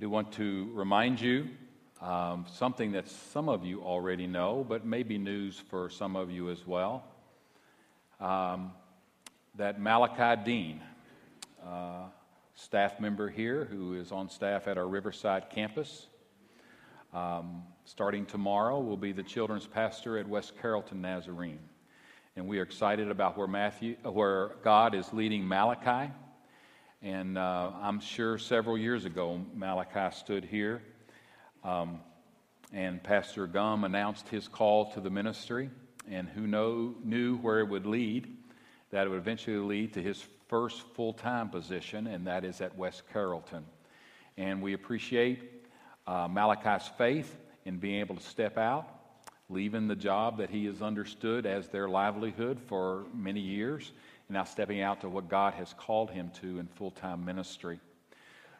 Do want to remind you um, something that some of you already know, but maybe news for some of you as well. Um, that Malachi Dean, uh, staff member here who is on staff at our Riverside campus, um, starting tomorrow will be the children's pastor at West Carrollton Nazarene. And we are excited about where, Matthew, where God is leading Malachi. And uh, I'm sure several years ago, Malachi stood here um, and Pastor Gum announced his call to the ministry, and who know, knew where it would lead, that it would eventually lead to his first full time position, and that is at West Carrollton. And we appreciate uh, Malachi's faith in being able to step out, leaving the job that he has understood as their livelihood for many years, and now stepping out to what God has called him to in full time ministry.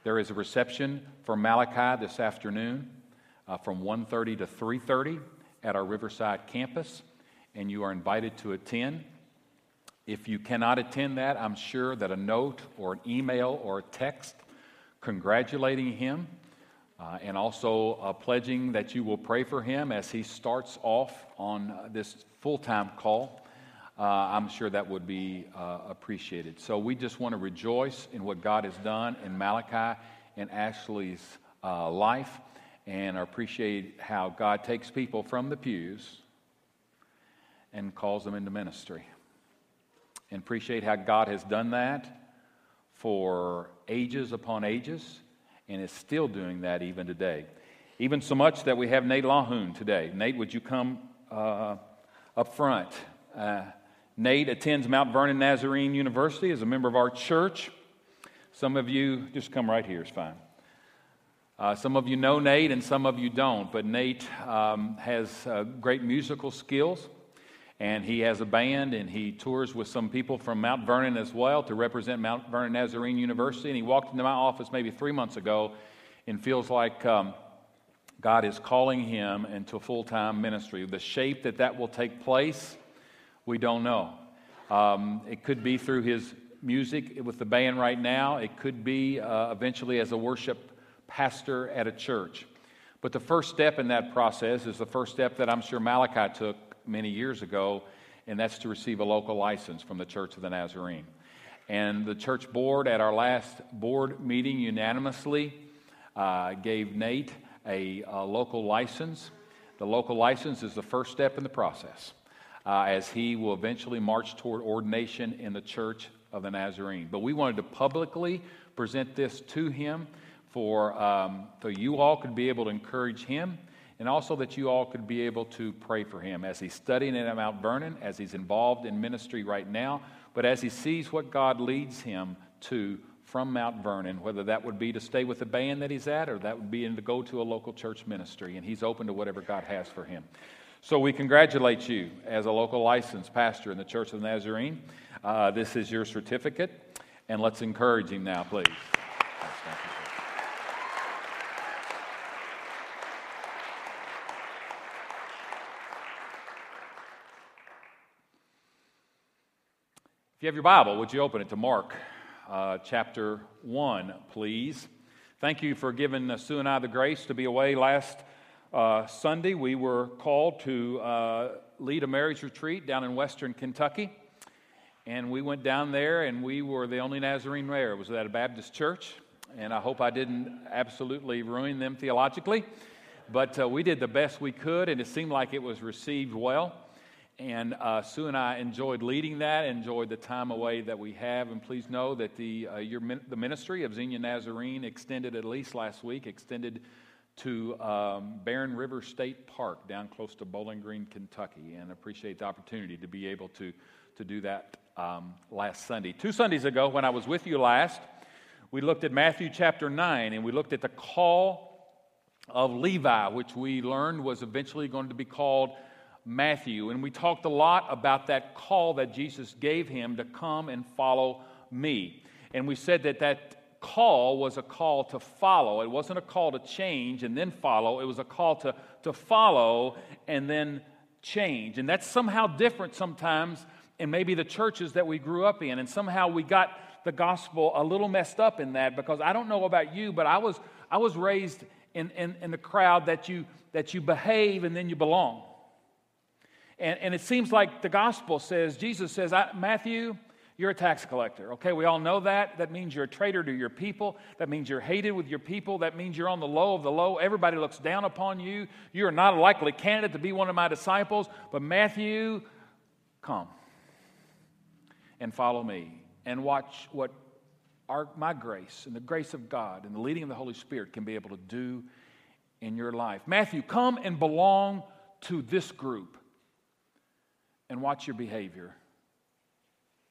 There is a reception for Malachi this afternoon uh, from 1.30 to 3.30 at our Riverside campus, and you are invited to attend. If you cannot attend that, I'm sure that a note or an email or a text congratulating him uh, and also uh, pledging that you will pray for him as he starts off on this full time call. Uh, I'm sure that would be uh, appreciated. So we just want to rejoice in what God has done in Malachi and Ashley's uh, life and appreciate how God takes people from the pews and calls them into ministry. And appreciate how God has done that for ages upon ages and is still doing that even today. Even so much that we have Nate Lahoon today. Nate, would you come uh, up front? Uh, Nate attends Mount Vernon Nazarene University as a member of our church. Some of you, just come right here, it's fine. Uh, some of you know Nate and some of you don't, but Nate um, has uh, great musical skills and he has a band and he tours with some people from Mount Vernon as well to represent Mount Vernon Nazarene University. And he walked into my office maybe three months ago and feels like um, God is calling him into full time ministry. The shape that that will take place, we don't know. Um, it could be through his music with the band right now, it could be uh, eventually as a worship pastor at a church. But the first step in that process is the first step that I'm sure Malachi took many years ago, and that's to receive a local license from the Church of the Nazarene. And the church board at our last board meeting unanimously uh, gave Nate a, a, local license. The local license is the first step in the process, uh, as he will eventually march toward ordination in the Church of the Nazarene. But we wanted to publicly present this to him for um, so you all could be able to encourage him and also that you all could be able to pray for him as he's studying at Mount Vernon, as he's involved in ministry right now, but as he sees what God leads him to from Mount Vernon, whether that would be to stay with the band that he's at or that would be to go to a local church ministry, and he's open to whatever God has for him. So we congratulate you as a local licensed pastor in the Church of the Nazarene. Uh, this is your certificate, and let's encourage him now, please. If you have your Bible, would you open it to Mark uh, chapter 1, please? Thank you for giving Sue and I the grace to be away last uh, Sunday. We were called to uh, lead a marriage retreat down in western Kentucky. And we went down there, and we were the only Nazarene there. It was at a Baptist church. And I hope I didn't absolutely ruin them theologically. But uh, we did the best we could, and it seemed like it was received well. And uh, Sue and I enjoyed leading that, enjoyed the time away that we have. And please know that the, uh, your, the ministry of Xenia Nazarene extended at least last week, extended to um, Barren River State Park down close to Bowling Green, Kentucky. And appreciate the opportunity to be able to, to do that um, last Sunday. Two Sundays ago, when I was with you last, we looked at Matthew chapter 9 and we looked at the call of Levi, which we learned was eventually going to be called Matthew. And we talked a lot about that call that Jesus gave him to come and follow me. And we said that that call was a call to follow. It wasn't a call to change and then follow, it was a call to, to follow and then change. And that's somehow different sometimes in maybe the churches that we grew up in. And somehow we got the gospel a little messed up in that because I don't know about you, but I was I was raised in, in, in the crowd that you, that you behave and then you belong. And, and it seems like the gospel says, Jesus says, Matthew, you're a tax collector. Okay, we all know that. That means you're a traitor to your people. That means you're hated with your people. That means you're on the low of the low. Everybody looks down upon you. You're not a likely candidate to be one of my disciples. But Matthew, come and follow me and watch what our, my grace and the grace of God and the leading of the Holy Spirit can be able to do in your life. Matthew, come and belong to this group and watch your behavior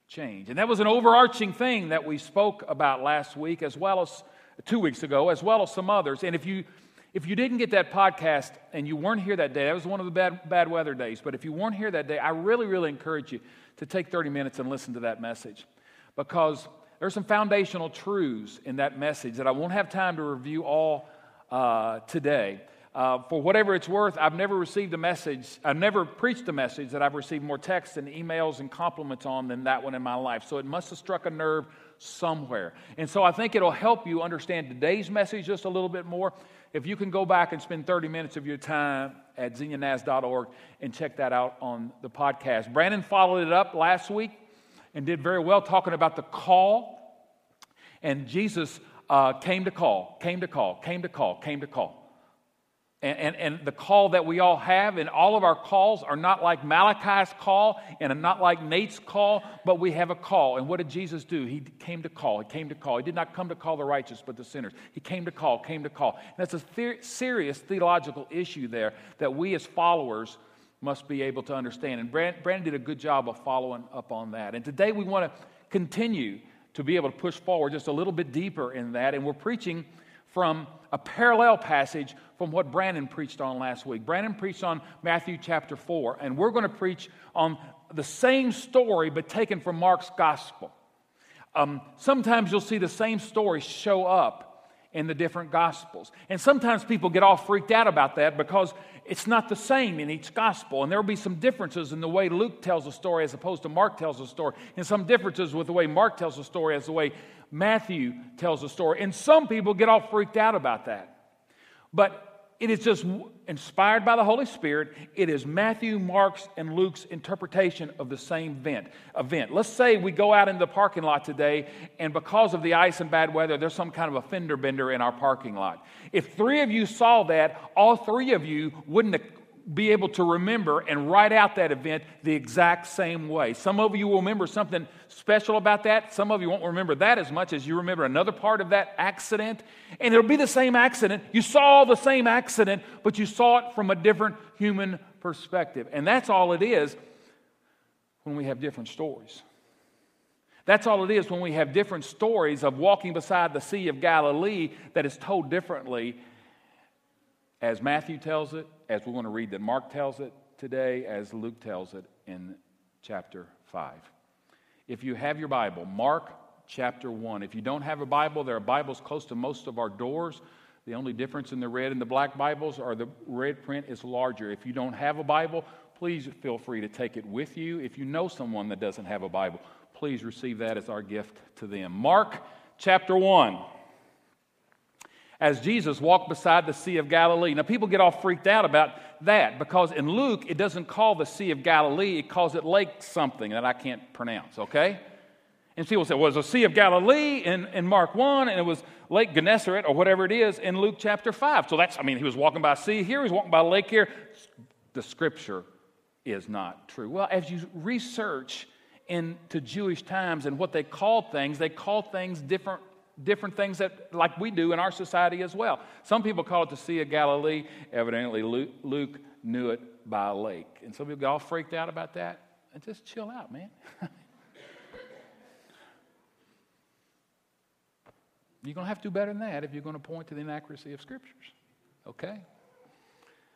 change. And that was an overarching thing that we spoke about last week, as well as two weeks ago, as well as some others. And if you if you didn't get that podcast and you weren't here that day, that was one of the bad, bad weather days, but if you weren't here that day, I really, really encourage you to take 30 minutes and listen to that message because there's some foundational truths in that message that I won't have time to review all uh, today. Uh, for whatever it's worth, I've never received a message, I've never preached a message that I've received more texts and emails and compliments on than that one in my life. So it must have struck a nerve somewhere. And so I think it'll help you understand today's message just a little bit more. If you can go back and spend 30 minutes of your time at xenianaz.org and check that out on the podcast. Brandon followed it up last week and did very well talking about the call. And Jesus uh, came to call, came to call, came to call, came to call. And, and, and, the call that we all have, and all of our calls are not like Malachi's call and not like Nate's call, but we have a call. And what did Jesus do? He came to call. He came to call. He did not come to call the righteous, but the sinners. He came to call, came to call. And that's a serious theological issue there that we as followers must be able to understand. And Brandon, Brandon did a good job of following up on that. And today we want to continue to be able to push forward just a little bit deeper in that. And we're preaching from a parallel passage from what Brandon preached on last week. Brandon preached on Matthew chapter 4, and we're going to preach on the same story but taken from Mark's gospel. Um, sometimes you'll see the same story show up in the different gospels. And sometimes people get all freaked out about that because it's not the same in each gospel. And there will be some differences in the way Luke tells a story as opposed to Mark tells a story, and some differences with the way Mark tells a story as the way Matthew tells a story. And some people get all freaked out about that. But it is just inspired by the Holy Spirit. It is Matthew, Mark's, and Luke's interpretation of the same event. event. Let's say we go out in the parking lot today, and because of the ice and bad weather, there's some kind of a fender bender in our parking lot. If three of you saw that, all three of you wouldn't be able to remember and write out that event the exact same way. Some of you will remember something special about that. Some of you won't remember that as much as you remember another part of that accident. And it'll be the same accident. You saw the same accident, but you saw it from a different human perspective. And that's all it is when we have different stories. That's all it is when we have different stories of walking beside the Sea of Galilee that is told differently as Matthew tells it, as we're going to read that Mark tells it today, as Luke tells it in chapter 5. If you have your Bible, Mark chapter 1. If you don't have a Bible, there are Bibles close to most of our doors. The only difference in the red and the black Bibles are the red print is larger. If you don't have a Bible, please feel free to take it with you. If you know someone that doesn't have a Bible, please receive that as our gift to them. Mark chapter 1 as Jesus walked beside the Sea of Galilee. Now, people get all freaked out about that because in Luke, it doesn't call the Sea of Galilee, it calls it Lake something that I can't pronounce, okay? And people say, well, it was a Sea of Galilee in, in Mark 1, and it was Lake Gennesaret or whatever it is in Luke chapter 5. So that's, I mean, he was walking by sea here, he was walking by lake here. The scripture is not true. Well, as you research into Jewish times and what they called things, they called things different different things that like we do in our society as well. Some people call it the Sea of Galilee. Evidently, Luke, Luke knew it by a lake. And some people get all freaked out about that. And just chill out, man. you're going to have to do better than that if you're going to point to the inaccuracy of scriptures. Okay?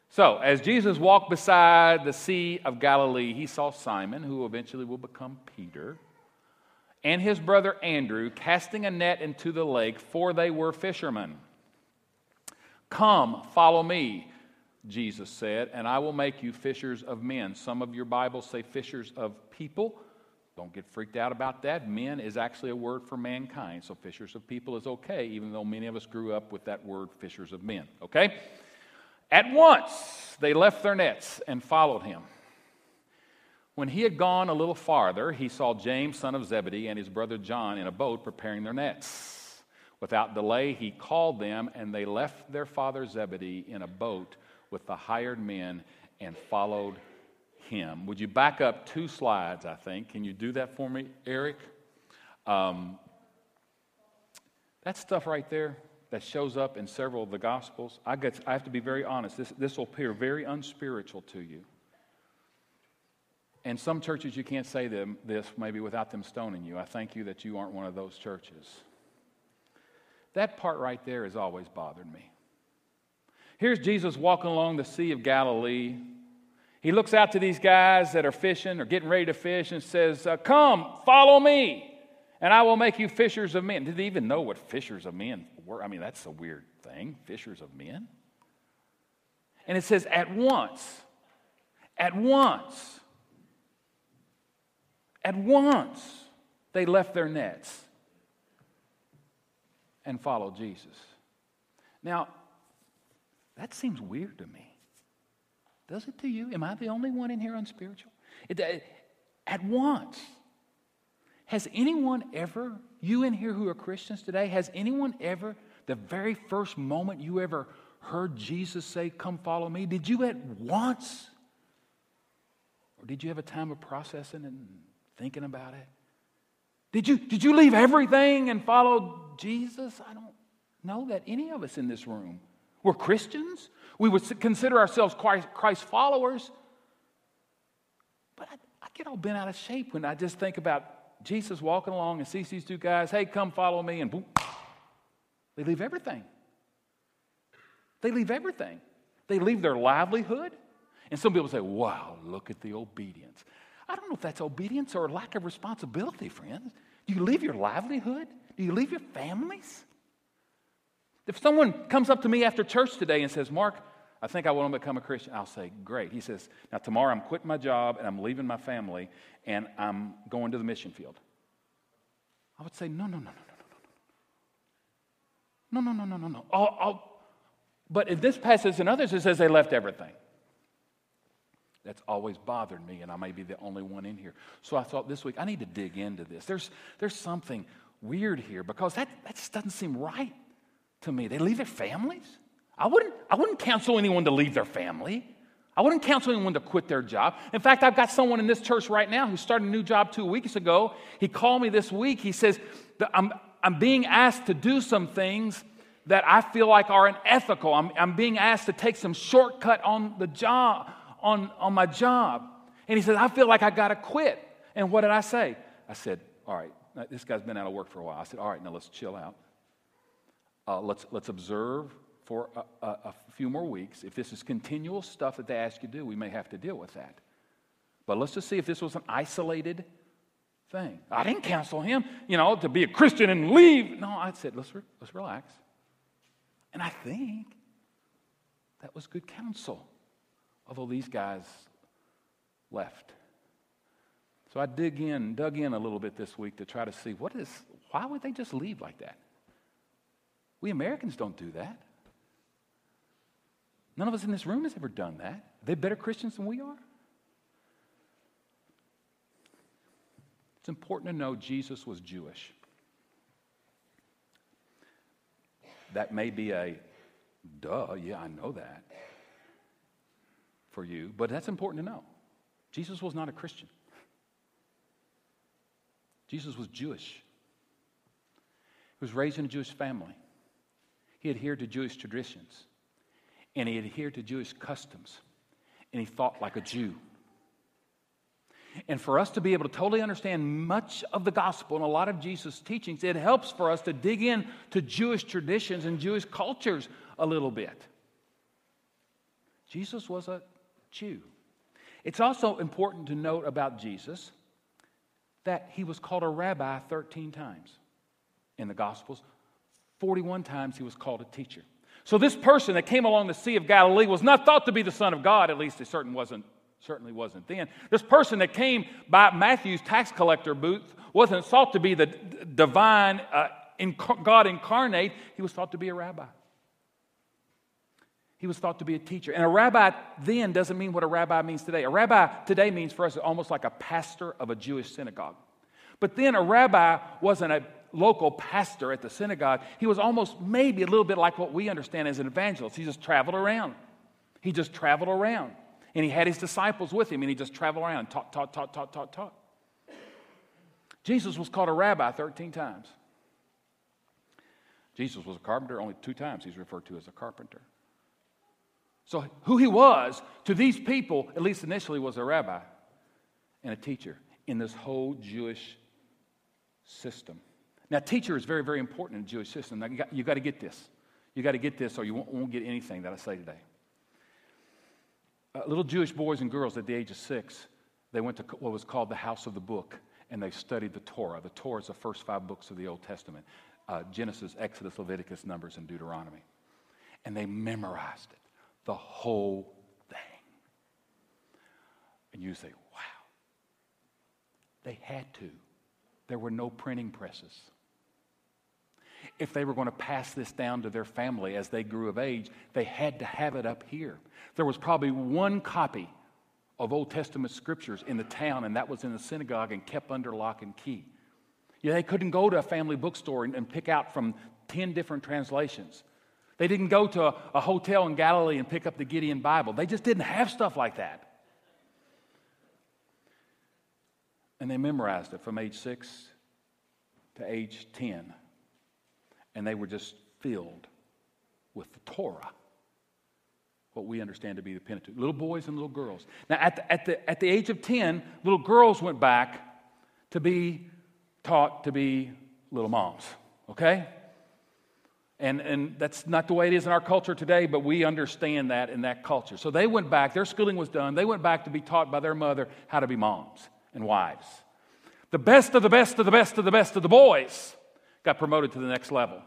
So, as Jesus walked beside the Sea of Galilee, he saw Simon, who eventually will become Peter and his brother Andrew casting a net into the lake, for they were fishermen. Come, follow me, Jesus said, and I will make you fishers of men. Some of your Bibles say fishers of people. Don't get freaked out about that. Men is actually a word for mankind. So fishers of people is okay, even though many of us grew up with that word fishers of men. Okay? At once they left their nets and followed him. When he had gone a little farther, he saw James, son of Zebedee, and his brother John in a boat preparing their nets. Without delay, he called them, and they left their father Zebedee in a boat with the hired men and followed him. Would you back up two slides, I think? Can you do that for me, Eric? Um, that stuff right there that shows up in several of the Gospels, I, get, I have to be very honest. This, this will appear very unspiritual to you. And some churches, you can't say them, this maybe without them stoning you. I thank you that you aren't one of those churches. That part right there has always bothered me. Here's Jesus walking along the Sea of Galilee. He looks out to these guys that are fishing or getting ready to fish and says, uh, Come, follow me, and I will make you fishers of men. Did they even know what fishers of men were? I mean, that's a weird thing, fishers of men. And it says, At once, at once, at once, they left their nets and followed Jesus. Now, that seems weird to me. Does it to you? Am I the only one in here unspiritual? It, uh, at once. Has anyone ever, you in here who are Christians today, has anyone ever, the very first moment you ever heard Jesus say, Come follow me, did you at once? Or did you have a time of processing and thinking about it? Did you, did you leave everything and follow Jesus? I don't know that any of us in this room were Christians. We would consider ourselves Christ followers. But I, I get all bent out of shape when I just think about Jesus walking along and sees these two guys, hey, come follow me, and boom, they leave everything. They leave everything. They leave their livelihood. And some people say, wow, look at the obedience. I don't know if that's obedience or lack of responsibility, friends. Do you leave your livelihood? Do you leave your families? If someone comes up to me after church today and says, Mark, I think I want to become a Christian, I'll say, Great. He says, Now, tomorrow I'm quitting my job and I'm leaving my family and I'm going to the mission field. I would say, No, no, no, no, no, no, no, no, no, no, no, no. I'll, I'll, but in this passage and others, it says they left everything. That's always bothered me, and I may be the only one in here. So I thought this week, I need to dig into this. There's, there's something weird here because that, that just doesn't seem right to me. They leave their families. I wouldn't, I wouldn't counsel anyone to leave their family. I wouldn't counsel anyone to quit their job. In fact, I've got someone in this church right now who started a new job two weeks ago. He called me this week. He says, I'm, I'm being asked to do some things that I feel like are unethical. I'm, I'm being asked to take some shortcut on the job, on, on my job. And he said, I feel like I got to quit. And what did I say? I said, All right, this guy's been out of work for a while. I said, All right, now let's chill out. Uh, let's, let's observe for a, a, a few more weeks. If this is continual stuff that they ask you to do, we may have to deal with that. But let's just see if this was an isolated thing. I didn't counsel him, you know, to be a Christian and leave. No, I said, let's, re- let's relax. And I think that was good counsel, although these guys left. So I dig in, dug in a little bit this week to try to see what is, why would they just leave like that? We Americans don't do that. None of us in this room has ever done that. Are they better Christians than we are? It's important to know Jesus was Jewish. That may be a duh, yeah, I know that for you, but that's important to know. Jesus was not a Christian, Jesus was Jewish. He was raised in a Jewish family. He adhered to Jewish traditions and he adhered to Jewish customs and he thought like a Jew. And for us to be able to totally understand much of the gospel and a lot of Jesus' teachings, it helps for us to dig in to Jewish traditions and Jewish cultures a little bit. Jesus was a Jew. It's also important to note about Jesus that he was called a rabbi 13 times in the Gospels. 41 times he was called a teacher. So this person that came along the Sea of Galilee was not thought to be the Son of God, at least it certainly wasn't Certainly wasn't then. This person that came by Matthew's tax collector booth wasn't thought to be the divine uh, God incarnate, he was thought to be a rabbi. He was thought to be a teacher. And a rabbi then doesn't mean what a rabbi means today. A rabbi today means for us almost like a pastor of a Jewish synagogue. But then a rabbi wasn't a local pastor at the synagogue. He was almost maybe a little bit like what we understand as an evangelist. He just traveled around. He just traveled around. And he had his disciples with him, and he just traveled around, taught, taught, taught, taught, taught, taught. Jesus was called a rabbi 13 times. Jesus was a carpenter, only two times he's referred to as a carpenter. So, who he was to these people, at least initially, was a rabbi and a teacher in this whole Jewish system. Now, teacher is very, very important in the Jewish system. Now, you got, you got to get this. You got to get this, or you won't, won't, get anything that I say today. Uh, little Jewish boys and girls at the age of six, they went to what was called the House of the Book, and they studied the Torah. The Torah is the first five books of the Old Testament uh, Genesis, Exodus, Leviticus, Numbers, and Deuteronomy. And they memorized it, the whole thing. And you say, wow. They had to. There were no printing presses. If they were going to pass this down to their family as they grew of age, they had to have it up here. There was probably one copy of Old Testament scriptures in the town, and that was in the synagogue and kept under lock and key. Yeah, they couldn't go to a family bookstore and, and pick out from 10 different translations. They didn't go to a, a hotel in Galilee and pick up the Gideon Bible. They just didn't have stuff like that. And they memorized it from age six to age 10. And they were just filled with the Torah, what we understand to be the Pentateuch. Little boys and little girls. Now, at the, at the, at the age of 10, little girls went back to be taught to be little moms, okay? And, and that's not the way it is in our culture today, but we understand that in that culture. So they went back, their schooling was done. They went back to be taught by their mother how to be moms and wives. The best of the best of the best of the best of the boys got promoted to the next level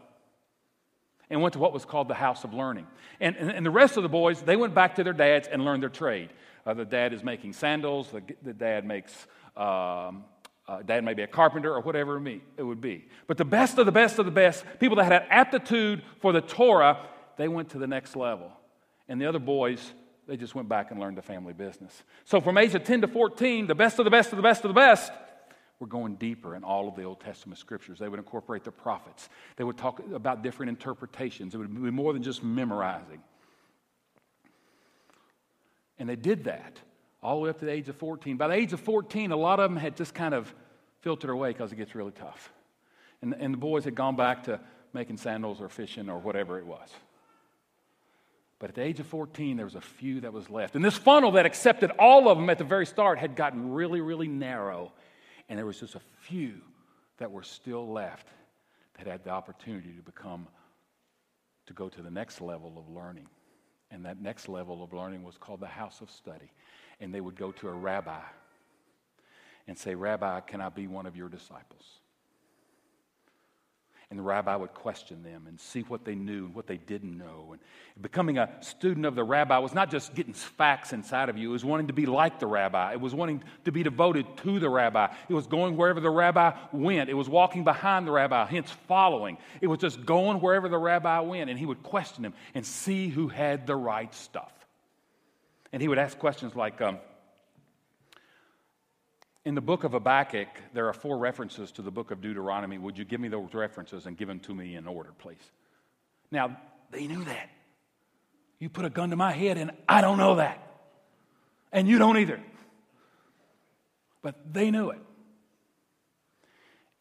and went to what was called the house of learning. And, and, and the rest of the boys, they went back to their dads and learned their trade. Uh, the dad is making sandals, the, the dad makes um, uh, dad may be a carpenter or whatever it would be. But the best of the best of the best, people that had aptitude for the Torah, they went to the next level. And the other boys, they just went back and learned the family business. So from age of 10 to 14, the best of the best of the best of the best, were going deeper in all of the Old Testament scriptures. They would incorporate the prophets. They would talk about different interpretations. It would be more than just memorizing. And they did that all the way up to the age of 14. By the age of 14, a lot of them had just kind of filtered away because it gets really tough. And, and the boys had gone back to making sandals or fishing or whatever it was. But at the age of 14, there was a few that was left. And this funnel that accepted all of them at the very start had gotten really, really narrow. And there was just a few that were still left that had the opportunity to become, to go to the next level of learning. And that next level of learning was called the house of study and they would go to a rabbi and say, Rabbi, can I be one of your disciples? And the rabbi would question them and see what they knew and what they didn't know. And becoming a student of the rabbi was not just getting facts inside of you, it was wanting to be like the rabbi. It was wanting to be devoted to the rabbi. It was going wherever the rabbi went. It was walking behind the rabbi, hence following. It was just going wherever the rabbi went. And he would question him and see who had the right stuff. And he would ask questions like um, In the book of Habakkuk, there are four references to the book of Deuteronomy. Would you give me those references and give them to me in order, please? Now, they knew that. You put a gun to my head, and I don't know that. And you don't either. But they knew it.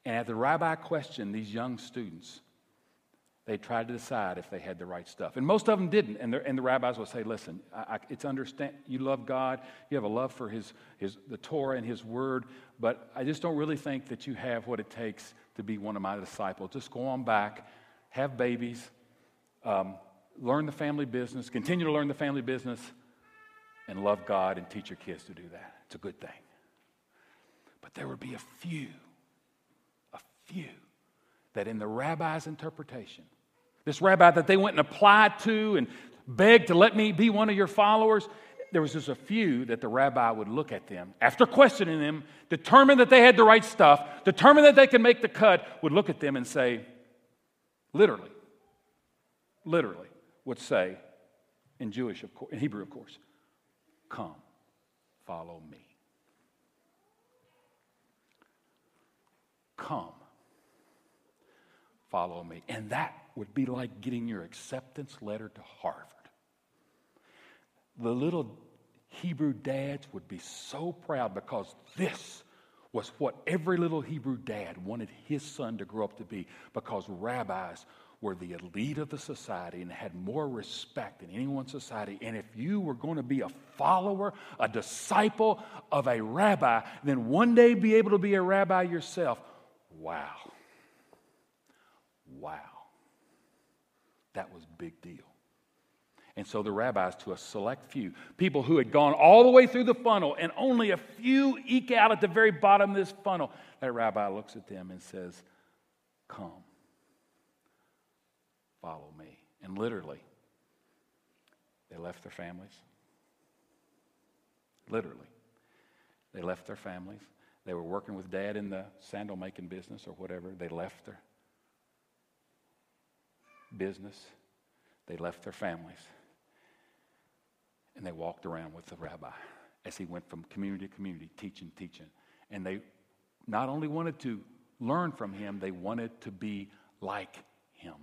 And at the rabbi questioned these young students, they tried to decide if they had the right stuff. And most of them didn't. And the, and the rabbis would say, listen, I, I, it's understand, you love God, you have a love for his, his, the Torah and his word, but I just don't really think that you have what it takes to be one of my disciples. Just go on back, have babies, um, learn the family business, continue to learn the family business, and love God and teach your kids to do that. It's a good thing. But there would be a few, a few, that in the rabbi's interpretation, this rabbi that they went and applied to and begged to let me be one of your followers, there was just a few that the rabbi would look at them after questioning them, determine that they had the right stuff, determine that they could make the cut, would look at them and say, literally, literally, would say, in Jewish, of course, in Hebrew, of course, come, follow me. Come, follow me. And that would be like getting your acceptance letter to Harvard. The little Hebrew dads would be so proud because this was what every little Hebrew dad wanted his son to grow up to be because rabbis were the elite of the society and had more respect than anyone's society. And if you were going to be a follower, a disciple of a rabbi, then one day be able to be a rabbi yourself. Wow. Wow. That was big deal. And so the rabbis, to a select few, people who had gone all the way through the funnel and only a few eke out at the very bottom of this funnel, that rabbi looks at them and says, Come, follow me. And literally, they left their families. Literally, they left their families. They were working with dad in the sandal making business or whatever. They left their business, they left their families, and they walked around with the rabbi as he went from community to community, teaching, teaching. And they not only wanted to learn from him, they wanted to be like him.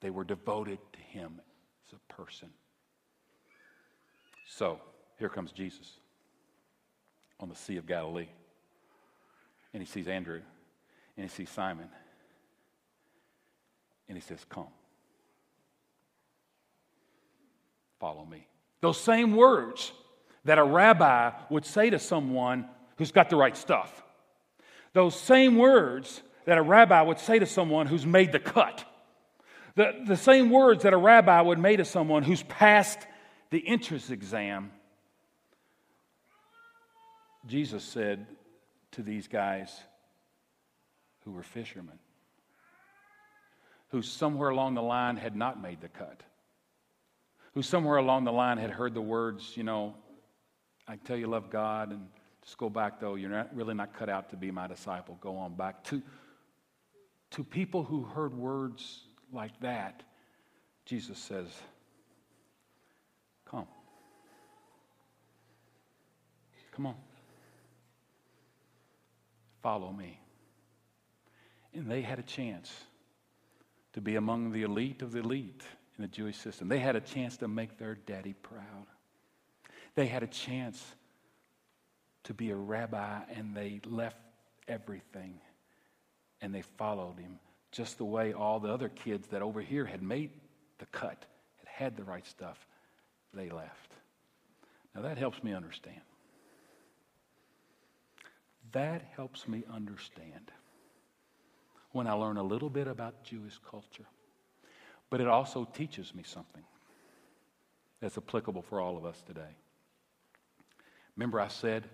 They were devoted to him as a person. So, here comes Jesus on the Sea of Galilee. And he sees Andrew, and he sees Simon, and he says, Come, follow me. Those same words that a rabbi would say to someone who's got the right stuff. Those same words that a rabbi would say to someone who's made the cut. The, the same words that a rabbi would make to someone who's passed the entrance exam. Jesus said to these guys who were fishermen, who somewhere along the line had not made the cut who somewhere along the line had heard the words, you know, I tell you love God and just go back though, you're not, really not cut out to be my disciple. Go on back. To, to people who heard words like that, Jesus says, Come. Come on. Follow me. And they had a chance to be among the elite of the elite in the Jewish system. They had a chance to make their daddy proud. They had a chance to be a rabbi, and they left everything and they followed him just the way all the other kids that over here had made the cut, had had the right stuff, they left. Now that helps me understand. That helps me understand when I learn a little bit about Jewish culture. But it also teaches me something that's applicable for all of us today. Remember, I said,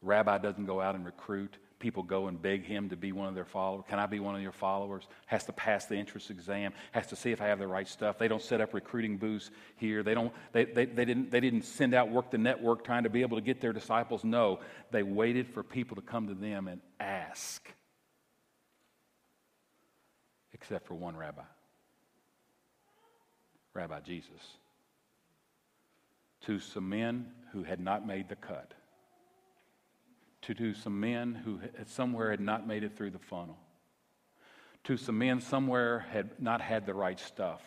Rabbi doesn't go out and recruit. People go and beg him to be one of their followers. Can I be one of your followers? Has to pass the entrance exam. Has to see if I have the right stuff. They don't set up recruiting booths here. They, don't, they, they, they, didn't, they didn't send out work the network trying to be able to get their disciples. No, they waited for people to come to them and ask. Except for one rabbi. Rabbi Jesus, to some men who had not made the cut, to, to some men who had somewhere had not made it through the funnel, to some men somewhere had not had the right stuff.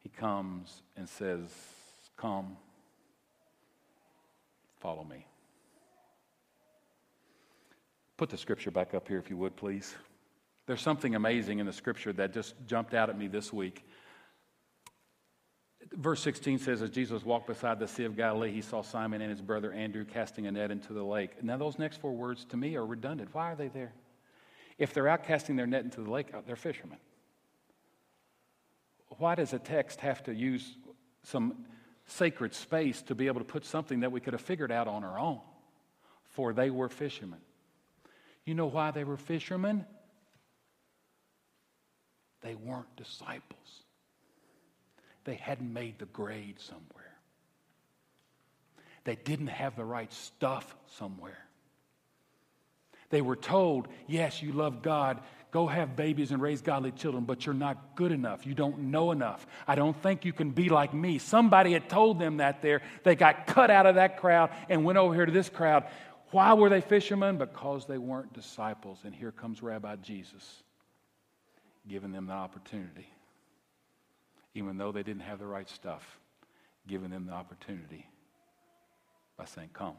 He comes and says, Come, follow me. Put the scripture back up here, if you would, please. There's something amazing in the scripture that just jumped out at me this week. Verse 16 says, As Jesus walked beside the Sea of Galilee, he saw Simon and his brother Andrew casting a net into the lake. Now, those next four words to me are redundant. Why are they there? If they're out casting their net into the lake, uh, they're fishermen. Why does a text have to use some sacred space to be able to put something that we could have figured out on our own? For they were fishermen. You know why they were fishermen? They weren't disciples they hadn't made the grade somewhere. They didn't have the right stuff somewhere. They were told, yes, you love God. Go have babies and raise godly children, but you're not good enough. You don't know enough. I don't think you can be like me. Somebody had told them that there. They got cut out of that crowd and went over here to this crowd. Why were they fishermen? Because they weren't disciples. And here comes Rabbi Jesus giving them the opportunity. Even though they didn't have the right stuff, giving them the opportunity by saying, Come.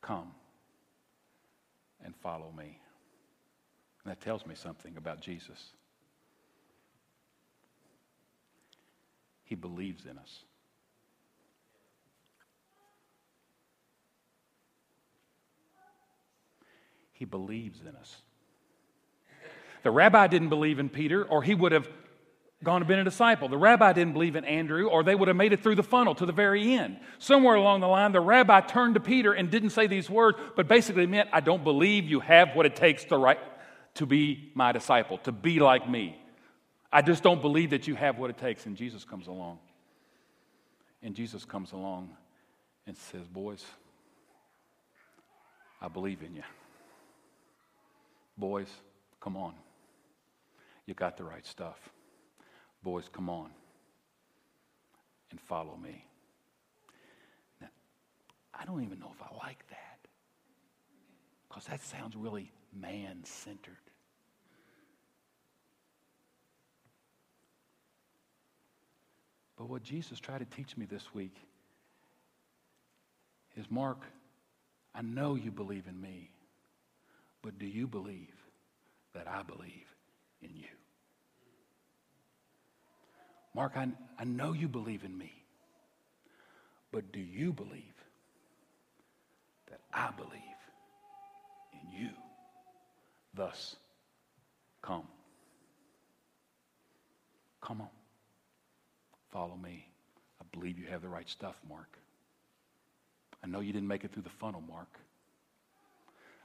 Come and follow me. And that tells me something about Jesus. He believes in us. He believes in us. The rabbi didn't believe in Peter, or he would have gone and been a disciple. The rabbi didn't believe in Andrew, or they would have made it through the funnel to the very end. Somewhere along the line, the rabbi turned to Peter and didn't say these words, but basically meant, I don't believe you have what it takes to, write, to be my disciple, to be like me. I just don't believe that you have what it takes. And Jesus comes along. And Jesus comes along and says, Boys, I believe in you. Boys, come on. You got the right stuff. Boys, come on and follow me. Now, I don't even know if I like that because that sounds really man centered. But what Jesus tried to teach me this week is Mark, I know you believe in me, but do you believe that I believe in you? Mark, I, I know you believe in me, but do you believe that I believe in you? Thus, come. Come on. Follow me. I believe you have the right stuff, Mark. I know you didn't make it through the funnel, Mark.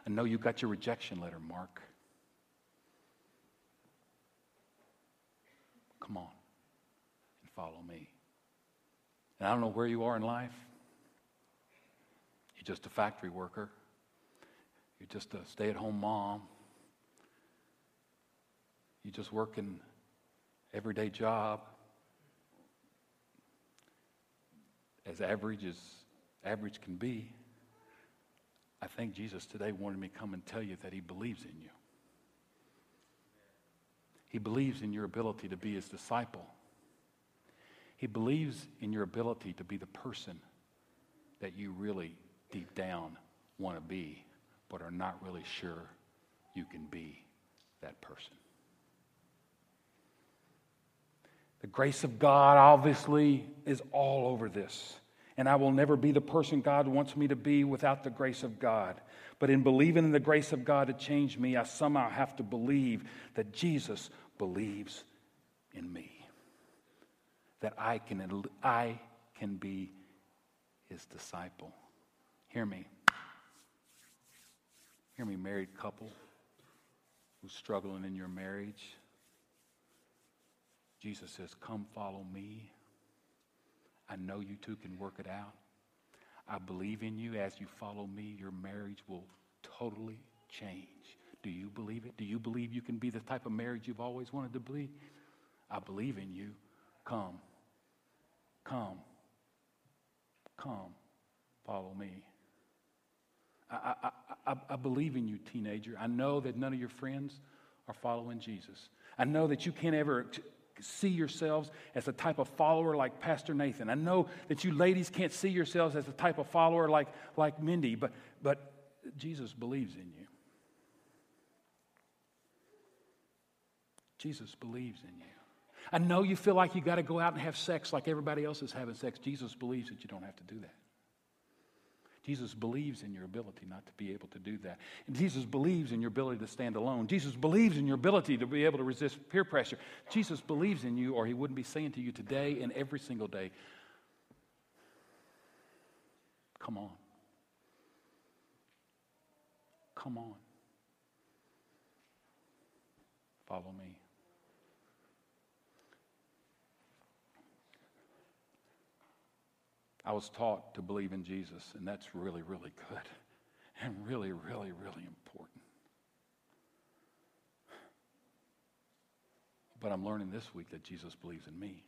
I know you got your rejection letter, Mark. Come on and follow me. And I don't know where you are in life. You're just a factory worker. You're just a stay at home mom. You just work an everyday job as average as average can be. I think Jesus today wanted me to come and tell you that he believes in you. He believes in your ability to be his disciple. He believes in your ability to be the person that you really deep down want to be, but are not really sure you can be that person. The grace of God, obviously, is all over this. And I will never be the person God wants me to be without the grace of God. But in believing in the grace of God to change me, I somehow have to believe that Jesus believes in me that I can, I can be his disciple. Hear me. Hear me, married couple who's struggling in your marriage. Jesus says, Come follow me. I know you two can work it out. I believe in you. As you follow me, your marriage will totally change. Do you believe it? Do you believe you can be the type of marriage you've always wanted to be? I believe in you. Come. Come. Come. Follow me. I, I, I, I, believe in you, teenager. I know that none of your friends are following Jesus. I know that you can't ever see yourselves as a type of follower like Pastor Nathan. I know that you ladies can't see yourselves as a type of follower like, like Mindy, but, but Jesus believes in you. Jesus believes in you. I know you feel like you got to go out and have sex like everybody else is having sex. Jesus believes that you don't have to do that. Jesus believes in your ability not to be able to do that. And Jesus believes in your ability to stand alone. Jesus believes in your ability to be able to resist peer pressure. Jesus believes in you, or he wouldn't be saying to you today and every single day, Come on. Come on. Follow me. I was taught to believe in Jesus, and that's really, really good and really, really, really important. But I'm learning this week that Jesus believes in me.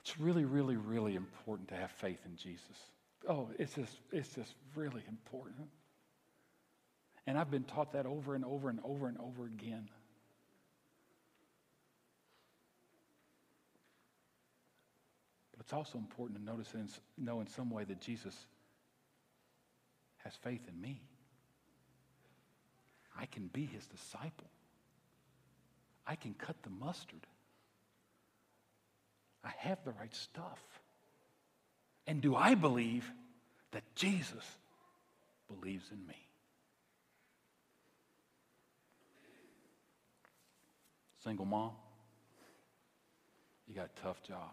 It's really, really, really important to have faith in Jesus. Oh, it's just, it's just really important. And I've been taught that over and over and over and over again. But it's also important to notice and know in some way that Jesus has faith in me. I can be his disciple. I can cut the mustard. I have the right stuff. And do I believe that Jesus believes in me? Single mom, you got a tough job.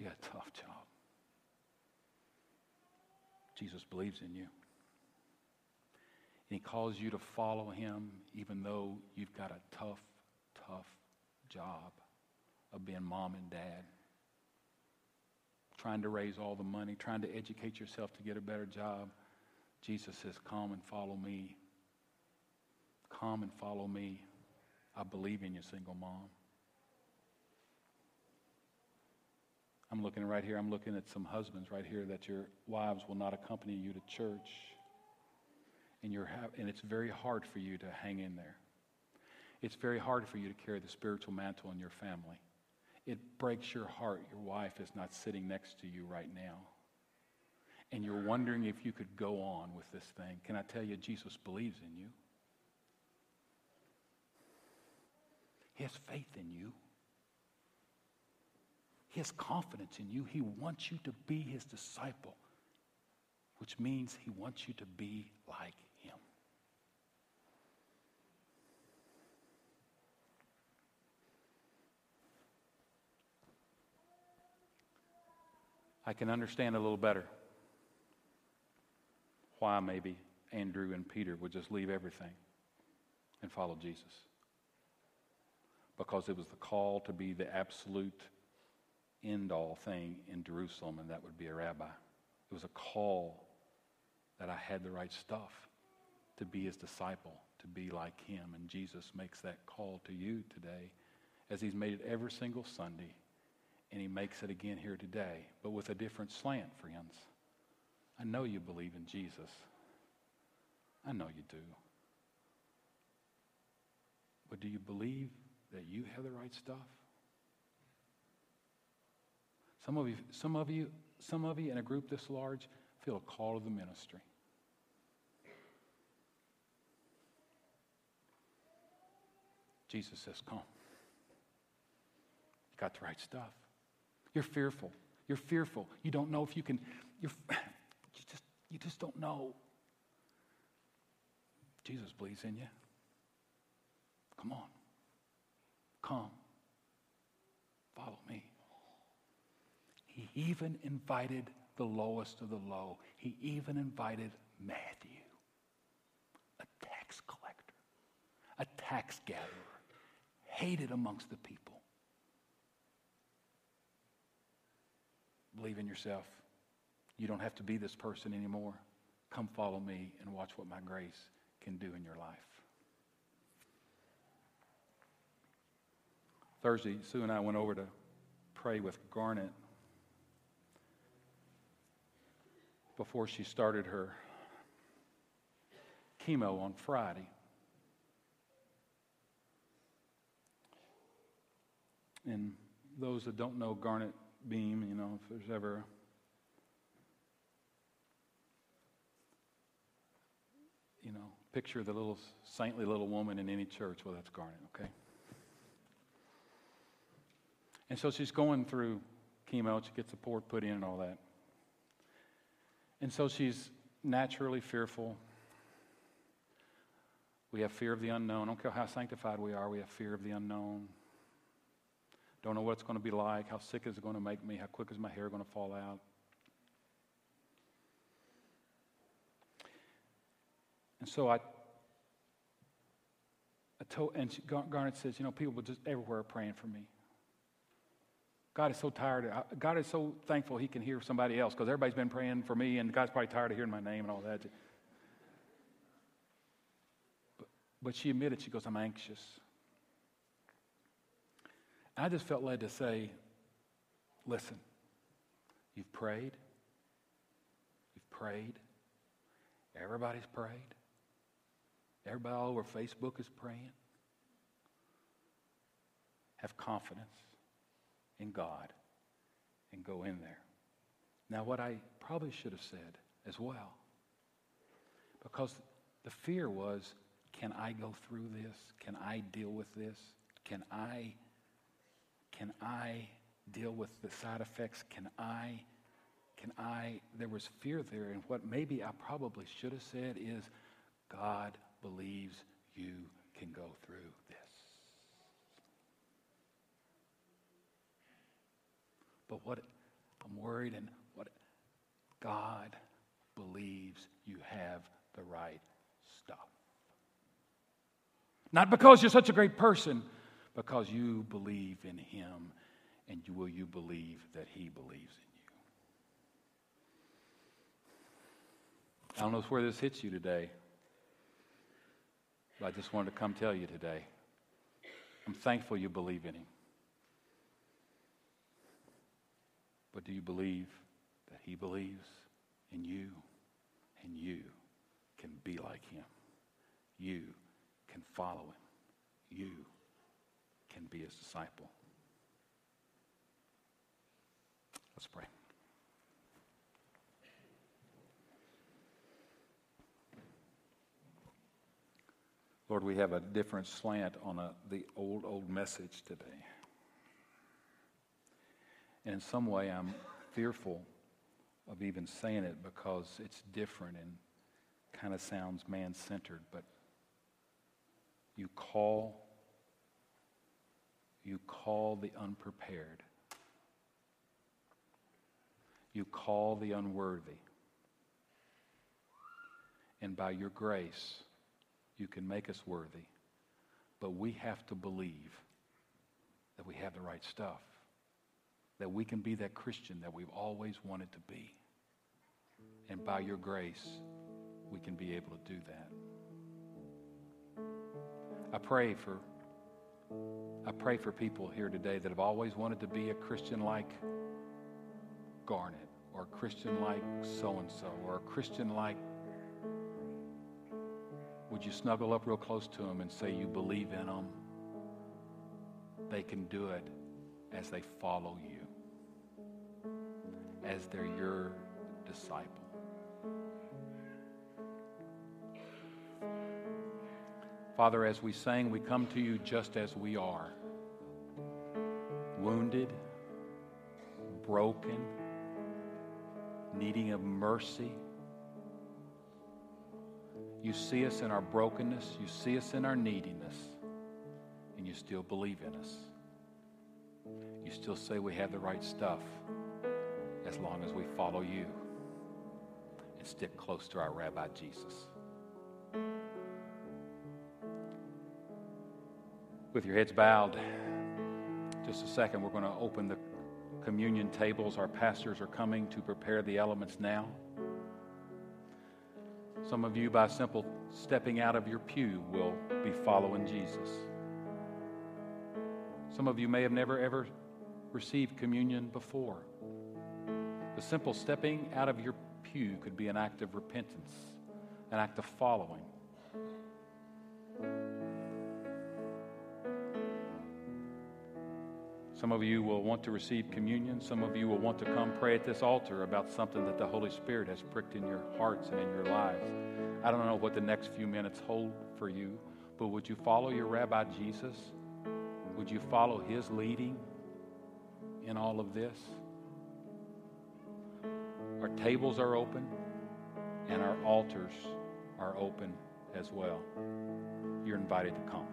You got a tough job. Jesus believes in you. And he calls you to follow him even though you've got a tough, tough job of being mom and dad. Trying to raise all the money, trying to educate yourself to get a better job. Jesus says, Come and follow me. Come and follow me. I believe in you, single mom. I'm looking right here, I'm looking at some husbands right here that your wives will not accompany you to church. And, you're ha- and it's very hard for you to hang in there. It's very hard for you to carry the spiritual mantle in your family. It breaks your heart your wife is not sitting next to you right now. And you're wondering if you could go on with this thing. Can I tell you, Jesus believes in you? He has faith in you. He has confidence in you. He wants you to be his disciple, which means he wants you to be like him. I can understand a little better why maybe Andrew and Peter would just leave everything and follow Jesus. Because it was the call to be the absolute end all thing in Jerusalem, and that would be a rabbi. It was a call that I had the right stuff to be his disciple, to be like him. And Jesus makes that call to you today, as he's made it every single Sunday, and he makes it again here today, but with a different slant, friends. I know you believe in Jesus. I know you do. But do you believe that you have the right stuff? Some of you, some of you, some of you in a group this large feel a call to the ministry. Jesus says, Come. You got the right stuff. You're fearful. You're fearful. You don't know if you can, you're, you, just, you just don't know. Jesus believes in you. Come on. Come. Follow me. He even invited the lowest of the low. He even invited Matthew, a tax collector, a tax gatherer, hated amongst the people. Believe in yourself. You don't have to be this person anymore. Come follow me and watch what my grace can do in your life. Thursday, Sue and I went over to pray with Garnet before she started her chemo on Friday. And those that don't know Garnet Beam, you know, if there's ever you know, picture the little saintly little woman in any church. Well, that's Garnet, okay? And so she's going through chemo. She gets the port put in and all that. And so she's naturally fearful. We have fear of the unknown. I don't care how sanctified we are, we have fear of the unknown. Don't know what it's going to be like. How sick is it going to make me? How quick is my hair going to fall out? And so I, I told, and Garnet says, you know, people just everywhere are praying for me. God is so tired. God is so thankful he can hear somebody else because everybody's been praying for me, and God's probably tired of hearing my name and all that. But, but she admitted, she goes, I'm anxious. And I just felt led to say, listen, you've prayed. You've prayed. Everybody's prayed. Everybody all over Facebook is praying. Have confidence in God and go in there. Now, what I probably should have said as well, because the fear was can I go through this? Can I deal with this? Can I can I deal with the side effects? Can I can I there was fear there and what maybe I probably should have said is God believes you can go through this. But what I'm worried and what God believes you have the right stuff. Not because you're such a great person, because you believe in Him and you, will you believe that He believes in you. I don't know where this hits you today, but I just wanted to come tell you today. I'm thankful you believe in Him. But do you believe that He believes in you and you can be like Him? You can follow Him. You can be His disciple. Let's pray. Lord, we have a different slant on a, the old, old message today. And in some way, I'm fearful of even saying it because it's different and kind of sounds man centered. But you call, you call the unprepared, you call the unworthy. And by your grace, you can make us worthy. But we have to believe that we have the right stuff that we can be that Christian that we've always wanted to be. And by your grace, we can be able to do that. I pray for I pray for people here today that have always wanted to be a Christian like Garnet or a Christian like so and so or a Christian like would you snuggle up real close to them and say you believe in them? They can do it as they follow you as they're your disciple. Father, as we sang, we come to you just as we are wounded, broken, needing of mercy. You see us in our brokenness, you see us in our neediness, and you still believe in us. You still say we have the right stuff as long as we follow you and stick close to our Rabbi Jesus. With your heads bowed, just a second, we're going to open the communion tables. Our pastors are coming to prepare the elements now. Some of you, by simple stepping out of your pew, will be following Jesus. Some of you may have never ever received communion before. The simple stepping out of your pew could be an act of repentance, an act of following. Some of you will want to receive communion. Some of you will want to come pray at this altar about something that the Holy Spirit has pricked in your hearts and in your lives. I don't know what the next few minutes hold for you, but would you follow your Rabbi Jesus? Would you follow his leading in all of this? Our tables are open and our altars are open as well. You're invited to come.